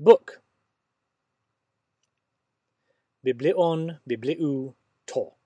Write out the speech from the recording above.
book. Biblion bibliou to